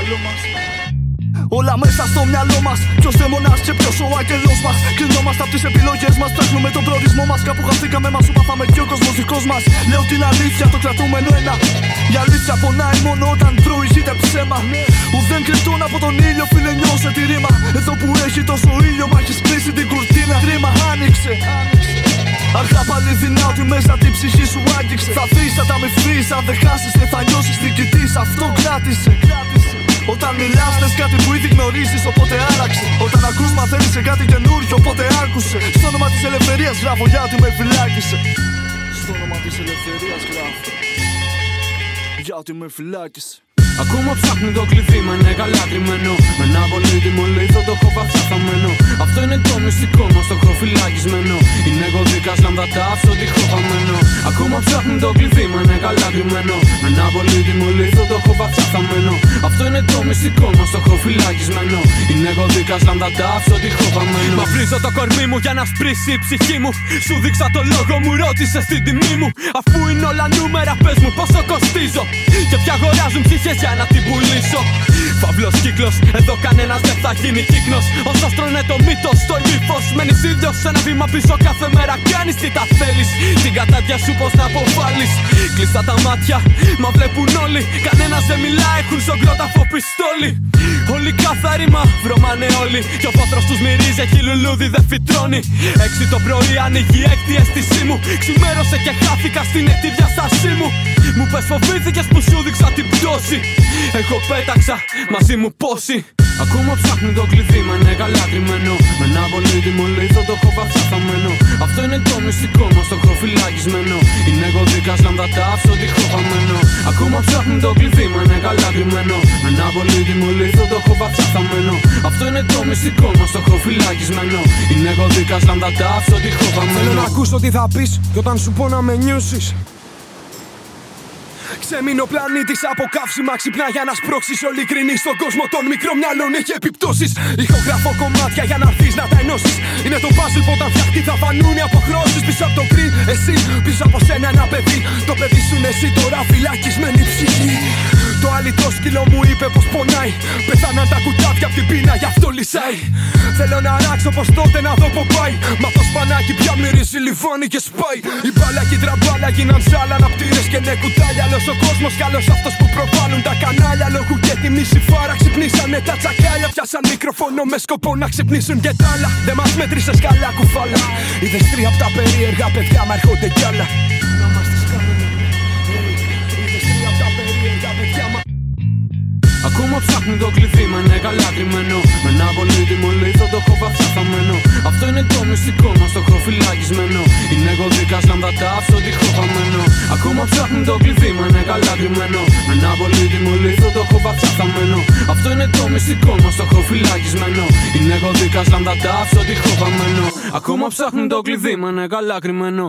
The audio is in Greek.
μυαλό μας. Όλα μέσα στο μυαλό μας. Ποιος δαίμονα και ποιος ο άγγελο μας. Κρινόμαστε από τις επιλογές μας. Ψάχνουμε τον προορισμό μας. Κάπου χαθήκαμε, μας σου πάθαμε και ο κόσμος δικός μας. Λέω την αλήθεια, το κρατούμενο ένα. Η αλήθεια πονάει μόνο όταν προηγείται ψέμα. Ουδέν κρυπτών από τον ήλιο, φίλε, νιώσε τη ρήμα. Εδώ που έχει τόσο ήλιο, μα έχει κλείσει την κουρτίνα. Κρίμα, άνοιξε. Αργά πάλι δεινά ότι μέσα την ψυχή σου άγγιξε. Θα δει, θα τα μη αν δεν χάσεις και θα νιώσεις την κοιτή. Αυτό κράτησε. Όταν μιλάς, θες κάτι που ήδη γνωρίζεις, οπότε άλλαξε. Όταν ακούς, μαθαίνεις σε κάτι καινούριο, οπότε άκουσε. Στο όνομα της ελευθερίας γράφω γιατί με φυλάκισε. Στο όνομα της ελευθερίας γράφω. Γιατί με φυλάκισε. Ακόμα ψάχνει το κλειδί με ένα καλάτριμενο Με ένα πολύτιμο λίθο το έχω βαθιά θαμμένο Αυτό είναι το μυστικό μας το έχω φυλακισμένο Είναι εγώ δίκα λαμδατά αυτό τυχό χαμένο Ακόμα ψάχνει το κλειδί με ένα καλάτριμενο Με ένα πολύτιμο λίθο το έχω βαθιά θαμμένο Αυτό είναι το μυστικό μας το έχω φυλακισμένο. Είναι εγώ δίκα λαμδατά αυτό τυχό χαμένο Μα βρίζω το κορμί μου για να σπρίσει η ψυχή μου. Σου δείξα το λόγο μου ρώτησες την τιμή μου. Αφού είναι όλα νούμερα πες μου πόσο κοστίζω. Και πια αγοράζουν ψυχές για να την πουλήσω. Φαύλος κύκλος, εδώ κανένας δεν θα γίνει κύκνος. Όσο στρώνε το μύτο, το ύφος μένεις ίδιος. Ένα βήμα πίσω κάθε μέρα κάνει τι τα θέλεις. Την κατάδια σου πώς να αποβάλει. Κλειστά τα μάτια, μα βλέπουν όλοι. Κανένας δεν μιλά, έχουν στον κρόταφο πιστόλι. Όλοι καθαροί μα βρωμάνε όλοι. Και ο πότρο τους μυρίζει, έχει λουλούδι δεν φυτρώνει. Έξι το πρωί ανοίγει έκτη αίσθησή μου. Ξημέρωσε και χάθηκα στην έκτη διαστασή μου. Μου πες φοβήθηκες που σου δείξα την πτώση. Εγώ πέταξα μαζί μου πόσοι Ακόμα ψάχνει το κλειδί με ένα καλάτριμενο Με ένα πολύτιμο λίθο το έχω βαθιά θαμμένο Αυτό είναι το μυστικό μας το έχω φυλακισμένο. Είναι εγώ δίκας λαμδατά αυτό τυχό χαμένο. Ακόμα ψάχνει το κλειδί με ένα καλάτριμενο Με ένα πολύτιμο λίθο το έχω βαθιά θαμμένο Αυτό είναι το μυστικό μας το έχω φυλακισμένο. Είναι εγώ δίκας λαμδατά αυτό τυχό χαμένο. Θέλω να ακούσω τι θα πεις και όταν σου πω να με νιώσεις Ξέμεινε ο πλανήτης από καύσιμα ξυπνά για να σπρώξεις. Όλη κρίνη στον κόσμο των μικρομυαλών έχει επιπτώσεις. Ηχογραφώ κομμάτια για να έρθει να τα ενώσεις. Είναι το puzzle που όταν φτιαχτεί θα φανούν οι αποχρώσεις. Πίσω από το κρύο, εσύ πίσω από σένα ένα παιδί. Το παιδί σου είναι εσύ τώρα φυλακισμένη ψυχή. Το αλητό σκύλο μου είπε πως πονάει. Πεθάναν τα κουτάβια από την πείνα, γι' αυτό λυσάει. Θέλω να ράξω πως τότε να δω που πάει. Μα το σπανάκι πια μυρίζει λιβάνι και σπάει. Η μπάλα και η τραμπάλα γίναν σάλα αναπτήρες και είναι κουτάλια. Άλλο ο κόσμος κι άλλο αυτός που προβάλλουν τα κανάλια. Λόγου και τη μισή φάρα ξυπνήσανε τα τσακάλια. Πιάσαν μικροφόνο με σκοπό να ξυπνήσουν και τα άλλα. Δεν μας μέτρησες καλά κουφάλα. Είδες τρία από τα περίεργα παιδιά, μα έρχονται κι άλλα. Ψάχνει το κλειδί με ένα καλάτριμενο Με ένα πολύτιμο λίθο το έχω βαθιά θαμμένο Αυτό είναι το μυστικό μας το έχω φυλακισμένο Είναι εγώ δίκας λαμδατά αυτό τυχό χαμένο. Ακόμα ψάχνει το κλειδί με ένα καλάτριμενο Με ένα πολύτιμο λίθο το έχω βαθιά θαμμένο Αυτό είναι το μυστικό μας το έχω φυλακισμένο Είναι εγώ δίκας λαμδατά αυτό τυχό χαμένο. Ακόμα ψάχνει το κλειδί με ένα καλάκριμενο